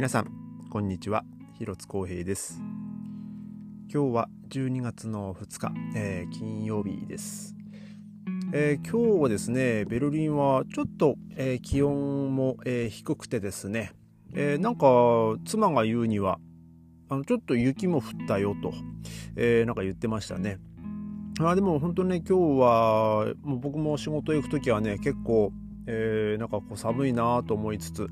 皆さんこんにちは。広津光平です。今日は12月の2日、えー、金曜日です、えー、今日はですねベルリンはちょっと、えー、気温も、え低くてですね、えなんか妻が言うにはあのちょっと雪も降ったよと、えなんか言ってましたね。あでも本当ね今日はもう僕も仕事行く時はね結構えー、なんかこう寒いなと思いつつ、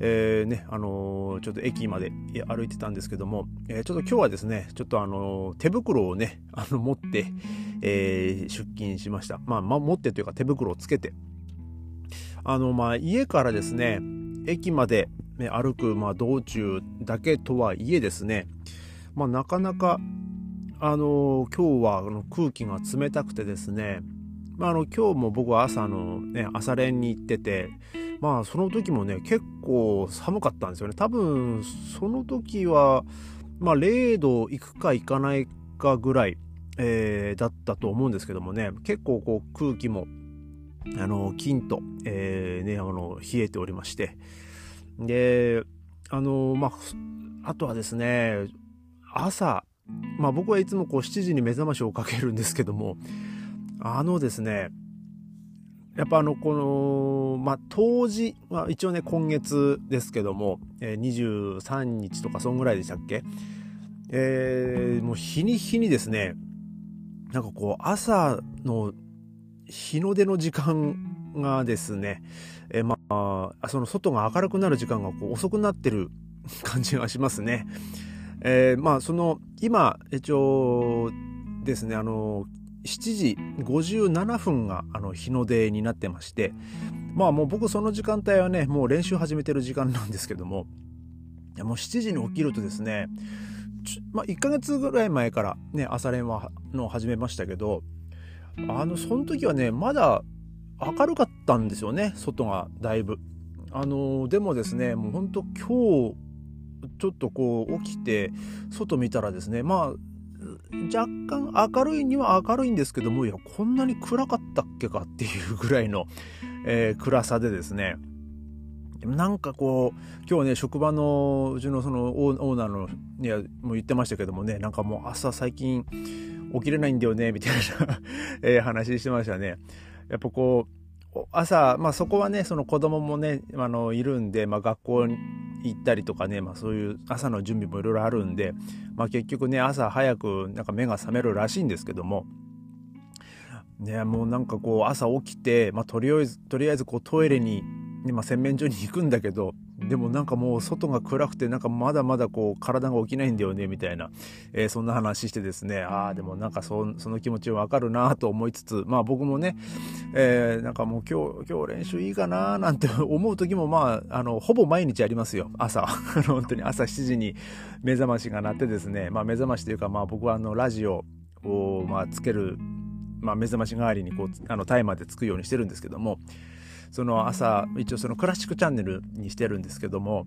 えー、ねあのー、ちょっと駅まで歩いてたんですけども、え、ちょっと今日はですねちょっとあの手袋をねあの持って、え出勤しました、まあ、ま、持ってというか手袋をつけて。あのまあ家からですね駅まで、ね、歩く、まあ、道中だけとはいえですね、まあ、なかなかあの今日はあの空気が冷たくてですねまあ、あの今日も僕は朝の、ね、朝練に行っててまあその時もね結構寒かったんですよね。多分その時は、まあ、0度いくかいかないかぐらい、えー、だったと思うんですけどもね。結構こう空気もあのキンと、えーね、あの冷えておりまして。であのまああとはですね朝まあ僕はいつもこう7時に目覚ましをかけるんですけどもあのですね、やっぱあの、この、まあ、当時、まあ、一応ね、今月ですけども、えー、23日とか、そんぐらいでしたっけ？えー、もう日に日にですね、なんかこう、朝の日の出の時間がですね、えー、まあ、その外が明るくなる時間がこう遅くなってる感じがしますね。えー、まあ、その、今、一応ですね、あの、7時57分があの日の出になってましてまあもう僕その時間帯はねもう練習始めてる時間なんですけどももう7時に起きるとですねまあ、1ヶ月ぐらい前からね朝練はの始めましたけどあのその時はねまだ明るかったんですよね外がだいぶ。あのでもですねもうほんと今日ちょっとこう起きて外見たらですねまあ若干明るいには明るいんですけどもいやこんなに暗かったっけかっていうぐらいの、えー、暗さでですねなんかこう今日ね職場のうちのそのオーナーのいやもう言ってましたけどもねなんかもう朝最近起きれないんだよねみたいなえー、話してましたね。やっぱこう朝、まあ、そこはねその子供もねあのいるんで、まあ、学校に行ったりとかね、まあ、そういう朝の準備もいろいろあるんで、まあ、結局ね朝早くなんか目が覚めるらしいんですけども。ね、もうなんかこう朝起きて、まあ、とりあえずとりあえずこうトイレに、ねまあ、洗面所に行くんだけどでもなんかもう外が暗くてなんかまだまだこう体が起きないんだよねみたいな、えー、そんな話してですね。ああでもなんかそその気持ちわかるなと思いつつまあ僕もね、えー、なんかもう今日今日練習いいかななんて 思う時もまああのほぼ毎日ありますよ。朝。本当に朝7時に目覚ましが鳴ってですね。まあ目覚ましというかまあ僕はあのラジオをまあつけるまあ、目覚まし代わりにこうあのタイマーでつくようにしてるんですけどもその朝一応そのクラシックチャンネルにしてるんですけども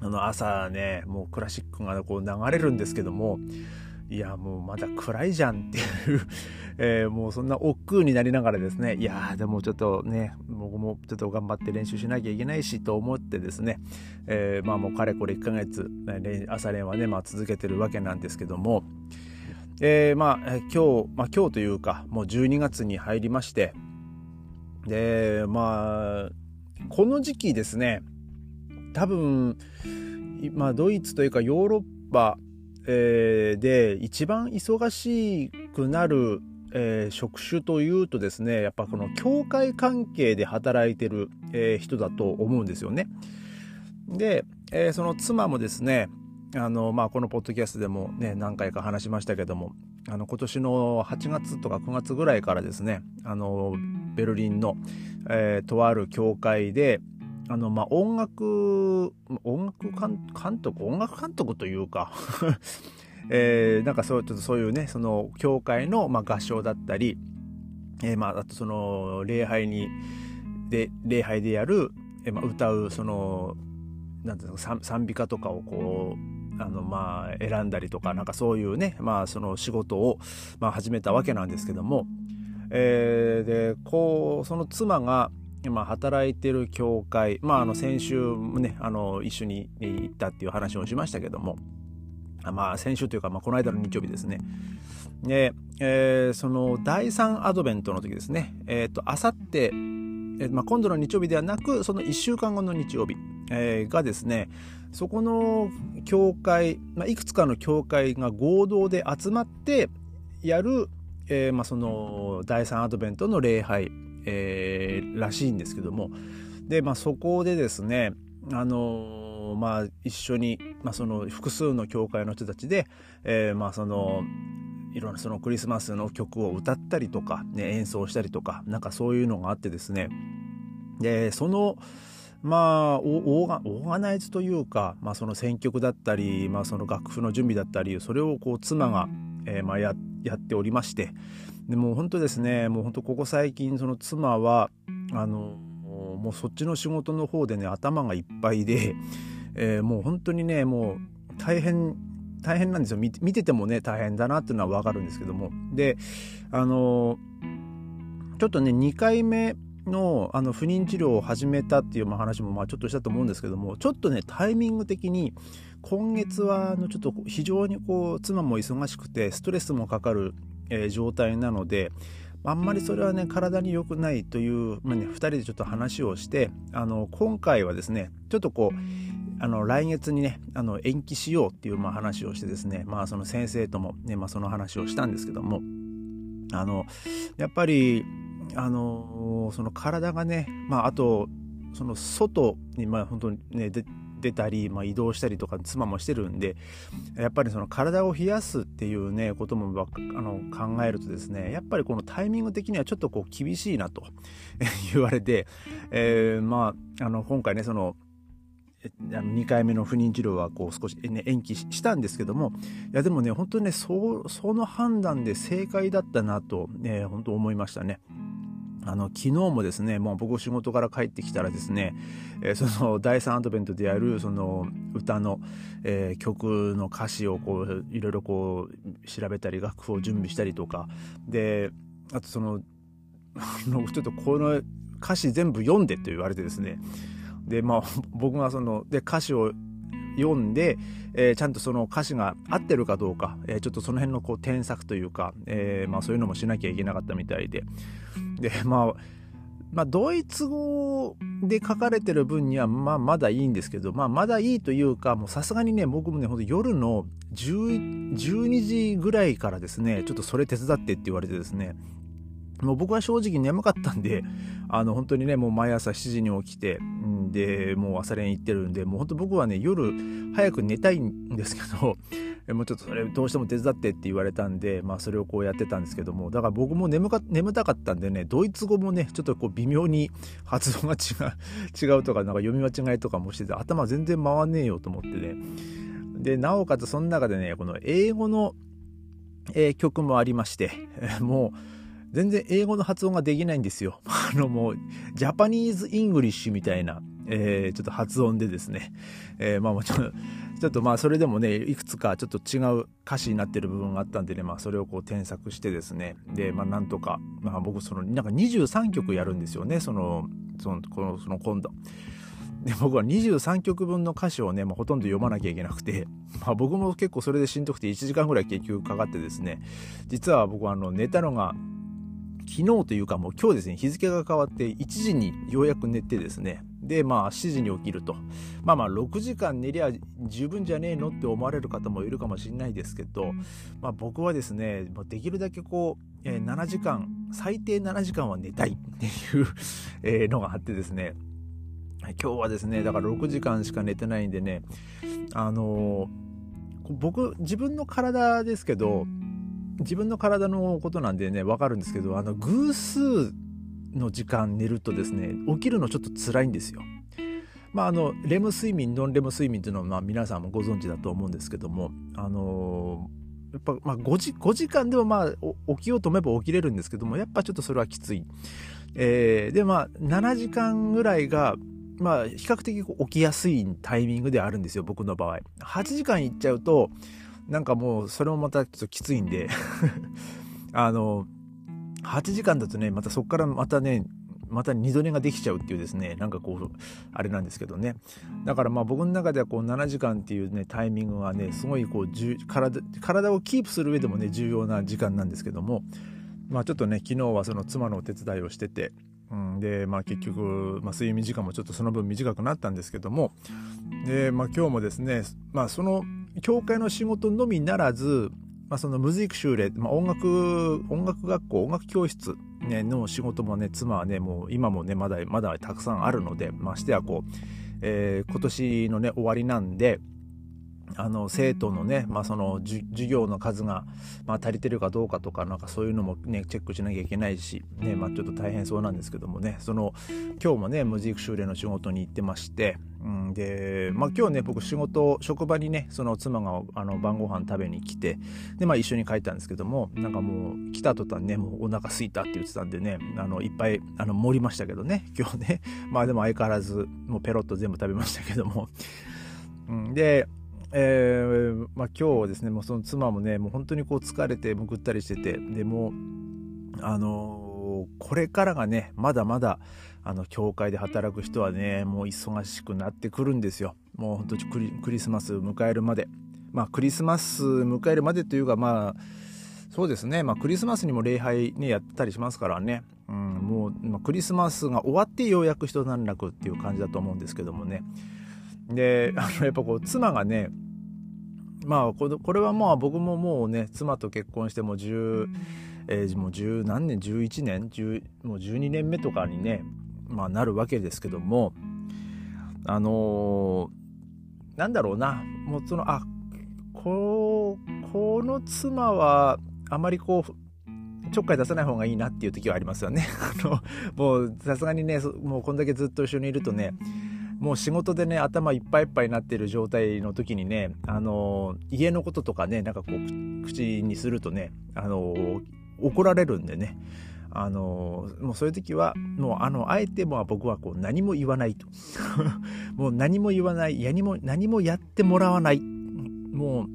あの朝ねもうクラシックがこう流れるんですけどもいやもうまだ暗いじゃんっていう えー、もうそんな億劫になりながらですねいやでもちょっとね僕もちょっと頑張って練習しなきゃいけないしと思ってですね、えー、まあもうかれこれ1ヶ月朝練はね、まあ、続けてるわけなんですけどもえー、まあ今日、まあ、今日というかもう12月に入りましてでまあこの時期ですね多分、まあ、ドイツというかヨーロッパ、えー、で一番忙しくなる、えー、職種というとですねやっぱこの教会関係で働いてる、えー、人だと思うんですよね。で、え、その妻もですねあのまあ、このポッドキャストでもね何回か話しましたけどもあの今年の8月とか9月ぐらいからですねあのベルリンの、えー、とある教会であの、まあ、音楽音楽監督音楽監督というか えー、なんかそうちょっとそういうねその教会の、まあ、合唱だったり、えーまあ、あとその礼拝にで礼拝でやる、えーまあ、歌うそのなんていうの賛美歌とかをこうあのまあ選んだりとかなんかそういうねまあその仕事をまあ始めたわけなんですけども、えー、でこうその妻が、まあ、働いてる教会、まあ、あの先週もねあの一緒に行ったっていう話をしましたけども。まあ先週というか、まあ、この間の日曜日ですね。で、えー、その第3アドベントの時ですね。えっ、ー、とあさってまあ、今度の日曜日ではなくその1週間後の日曜日、えー、がですねそこの教会、まあ、いくつかの教会が合同で集まってやる、えーまあ、その第3アドベントの礼拝、えー、らしいんですけども。で、まあ、そこでですねあのまあ、一緒に、まあ、その複数の教会の人たちで、え、まあそのいろんなそのクリスマスの曲を歌ったりとか、ね、演奏したりとかなんかそういうのがあってですね。でそのまあオーガオーガナイズというか、まあ、その選曲だったり、まあ、その楽譜の準備だったりそれをこう妻が、えー、まあややっておりましてでも本当ですねもう本当ここ最近その妻はあのもうそっちの仕事の方でね頭がいっぱいで、えー、もう本当にねもう大変大変なんですよ。見ててもね大変だなっていうのは分かるんですけども。であのちょっとね2回目のあの不妊治療を始めたっていう話もまあちょっとしたと思うんですけどもちょっとねタイミング的に今月はあのちょっと非常にこう妻も忙しくてストレスもかかる、えー、状態なのであんまりそれはね体に良くないという、まあね、2人でちょっと話をしてあの今回はですねちょっとこうあの来月にねあの延期しようっていうまあ話をしてですねまあその先生ともね、まあ、その話をしたんですけどもあのやっぱりあのその体がねまああとその外にまあ本当にね出たり、まあ、移動したりとか妻もしてるんでやっぱりその体を冷やすっていうねこともあの考えるとですねやっぱりこのタイミング的にはちょっとこう厳しいなと 言われて、えー、まああの今回ねその2回目の不妊治療はこう少し、ね、延期したんですけどもいやでもね本当にねその判断で正解だったなと、ね、本当思いましたね。あの昨日もですねもう僕仕事から帰ってきたらですね、えー、その第3アドベントであるその歌の、えー、曲の歌詞をこういろいろこう調べたり楽譜を準備したりとかであとそのちょっとこの歌詞全部読んでって言われてですねでまあ僕がそので歌詞を読んで、えー、ちゃんとその歌詞が合ってるかどうか、えー、ちょっとその辺のこう添削というか、えー、まあ、そういうのもしなきゃいけなかったみたいでで、まあ、まあ、ドイツ語で書かれてる分には、まあ、まだいいんですけど、まあ、まだいいというか、もうさすがにね、僕もね、ほんと夜の12時ぐらいからですね、ちょっとそれ手伝ってって言われてですね、もう僕は正直眠かったんで、あの、本当にね、もう毎朝7時に起きて、んで、もう朝練行ってるんで、もう本当僕はね、夜早く寝たいんですけど、もうちょっとそれどうしても手伝ってって言われたんで、まあそれをこうやってたんですけども、だから僕も眠か眠たかったんでね、ドイツ語もね、ちょっとこう微妙に 発音が違う、違うとか、なんか読み間違いとかもしてて、頭全然回んねえよと思ってね。で、なおかつその中でね、この英語の、えー、曲もありまして、もう、全然英語の発音ができないんですよ。あのもう、ジャパニーズ・イングリッシュみたいな、えー、ちょっと発音でですね、えー、まあもちろん、ちょっとまあそれでもね、いくつかちょっと違う歌詞になってる部分があったんでね、まあそれをこう添削してですね、で、まあなんとか、まあ僕その、なんか23曲やるんですよね、その、その、この、その今度。で僕は23曲分の歌詞をね、まあ、ほとんど読まなきゃいけなくて、まあ、僕も結構それでしんどくて1時間ぐらい結局かかってですね実は僕はあの寝たのが昨日というかもう今日ですね、日付が変わって1時にようやく寝てですね、で、まあ7時に起きると。まあまあ6時間寝りゃ十分じゃねえのって思われる方もいるかもしれないですけど、まあ僕はですね、できるだけこう、7時間、最低7時間は寝たいっていうのがあってですね、今日はですね、だから6時間しか寝てないんでね、あの、僕、自分の体ですけど、自分の体のことなんでね分かるんですけどあの偶数の時間寝るとですね起きるのちょっと辛いんですよ。まあ、あのレム睡眠ノンレム睡眠っていうのは、まあ、皆さんもご存知だと思うんですけども、あのー、やっぱまあ 5, 時5時間でもまあ起きようと思えば起きれるんですけどもやっぱちょっとそれはきつい。えー、でまあ7時間ぐらいがまあ比較的起きやすいタイミングではあるんですよ僕の場合。8時間いっちゃうとなんかもうそれもまたちょっときついんで。あの8時間だとねまたそこからまたねまた二度寝ができちゃうっていうですねなんかこうあれなんですけどね。だからまあ僕の中ではこう7時間っていうねタイミングがねすごいこう体体をキープする上でもね重要な時間なんですけども。まあちょっとね昨日はその妻のお手伝いをしててうん、で、まあ、結局、まあ、睡眠時間もちょっとその分短くなったんですけども。で、まあ、今日もですね、まあ、その教会の仕事のみならず、まあ、そのムズイク修例、まあ、音楽音楽学校音楽教室、ね、の仕事もね妻はねもう今もねまだまだたくさんあるのでましてやこう、えー、今年のね終わりなんであの生徒のね、まあ、その授業の数が、まあ、足りてるかどうかとかなんかそういうのもねチェックしなきゃいけないし、ねまあ、ちょっと大変そうなんですけどもね。その今日もね無軸修練の仕事に行ってまして、うん、で、まあ、今日ね僕仕事職場にねその妻があの晩ご飯食べに来てで、まあ、一緒に帰ったんですけどもなんかもう来た途端ねもうお腹すいたって言ってたんでねあのいっぱいあの盛りましたけどね今日ね。まあでも相変わらずもうペロッと全部食べましたけども。うん、でえー、まあ、今日ですねもうその妻もねもう本当にこう疲れてむくったりしててでもあのー、これからがねまだまだあの教会で働く人はねもう忙しくなってくるんですよ。もう本当にクリクリスマス迎えるまで。まあクリスマス迎えるまでというかまあそうですね。まあクリスマスにも礼拝ねやったりしますからね。うん、もう、まあ、クリスマスが終わってようやく一段落っていう感じだと思うんですけどもね。であのやっぱこう妻がねまあこれはまあ僕ももうね妻と結婚しても10、えー、もう10何年11年10もう12年目とかにね、まあ、なるわけですけどもあのー、なんだろうなもうそのあここの妻はあまりこうちょっかい出さない方がいいなっていう時はありますよね。あのもうさすがにねもうこんだけずっと一緒にいるとねもう仕事でね頭いっぱいいっぱいになってる状態の時にねあの家のこととかねなんかこう口にするとねあの怒られるんでね。あのもうそういう時はもうあのあえても僕はこう何も言わないと。もう何も言わない何も何もやってもらわない。もう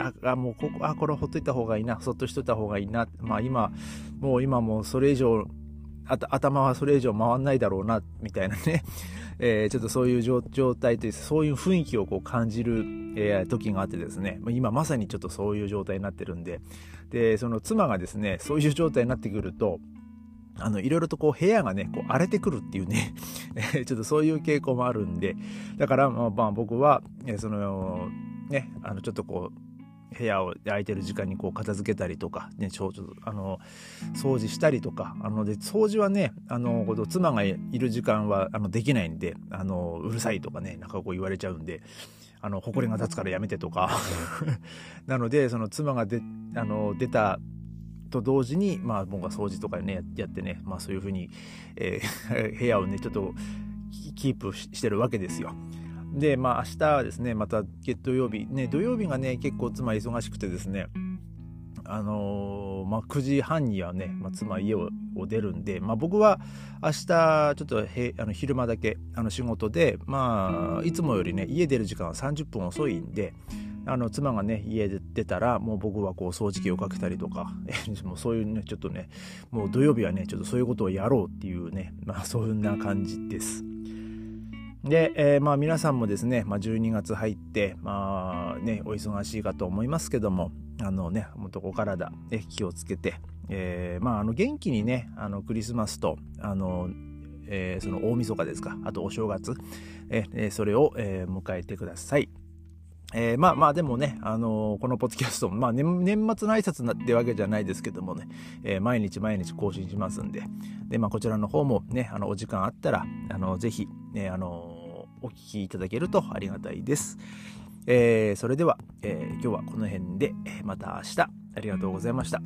ああもうここあこれほっといた方がいいなそっとしといた方がいいな。まあ今もう今もうそれ以上頭はそれ以上回んないだろうなみたいなね。えー、ちょっとそういう状態というそういう雰囲気をこう感じる、えー、時があってですね。今まさにちょっとそういう状態になってるんで。でその妻がですねそういう状態になってくるとあのいろいろとこう部屋がねこう荒れてくるっていうね。ちょっとそういう傾向もあるんで。だからまあ、僕は、え、そのねあのちょっとこう部屋を空いてる時間にこう片付けたりとか、ね、ちょうどあの掃除したりとかあので掃除はねあの妻がいる時間はあのできないんであのうるさいとかねなんかこう言われちゃうんで。あの埃が立つからやめてとか なのでその妻がであの出たと同時に、まあ、僕は掃除とかねやってね、まあ、そういうふうに、えー、部屋をねちょっとキープしてるわけですよ。で、まあ明日はですね、また土曜日、ね、土曜日がね、結構妻忙しくてですね、あのー、まあ、9時半にはね、まあ、妻家を出るんで、まあ、僕は明日ちょっとへあの昼間だけあの仕事で、まあ、いつもよりね家出る時間は30分遅いんであの妻がね家で出たらもう僕はこう掃除機をかけたりとか もうそういうねちょっとねもう土曜日はねちょっとそういうことをやろうっていうねまあそんな感じです。で、えー、まあ皆さんもですね、まあ、12月入って、まあね、お忙しいかと思いますけども、あのね、もっとお体、ね気をつけて、えー、まああの元気にね、あのクリスマスと、あの、えー、その大晦日ですか、あとお正月、えー、それを、えー、迎えてください。えー、まあまあでもね、あのー、このポッドキャストも、まあ年、年末の挨拶なってわけじゃないですけどもね、えー、毎日毎日更新しますんで、で、まあこちらの方もね、あの、お時間あったら、あの、ぜひ、ね、あのお聞きいただけるとありがたいです。え、それでは、え、今日はこの辺で、また明日ありがとうございました。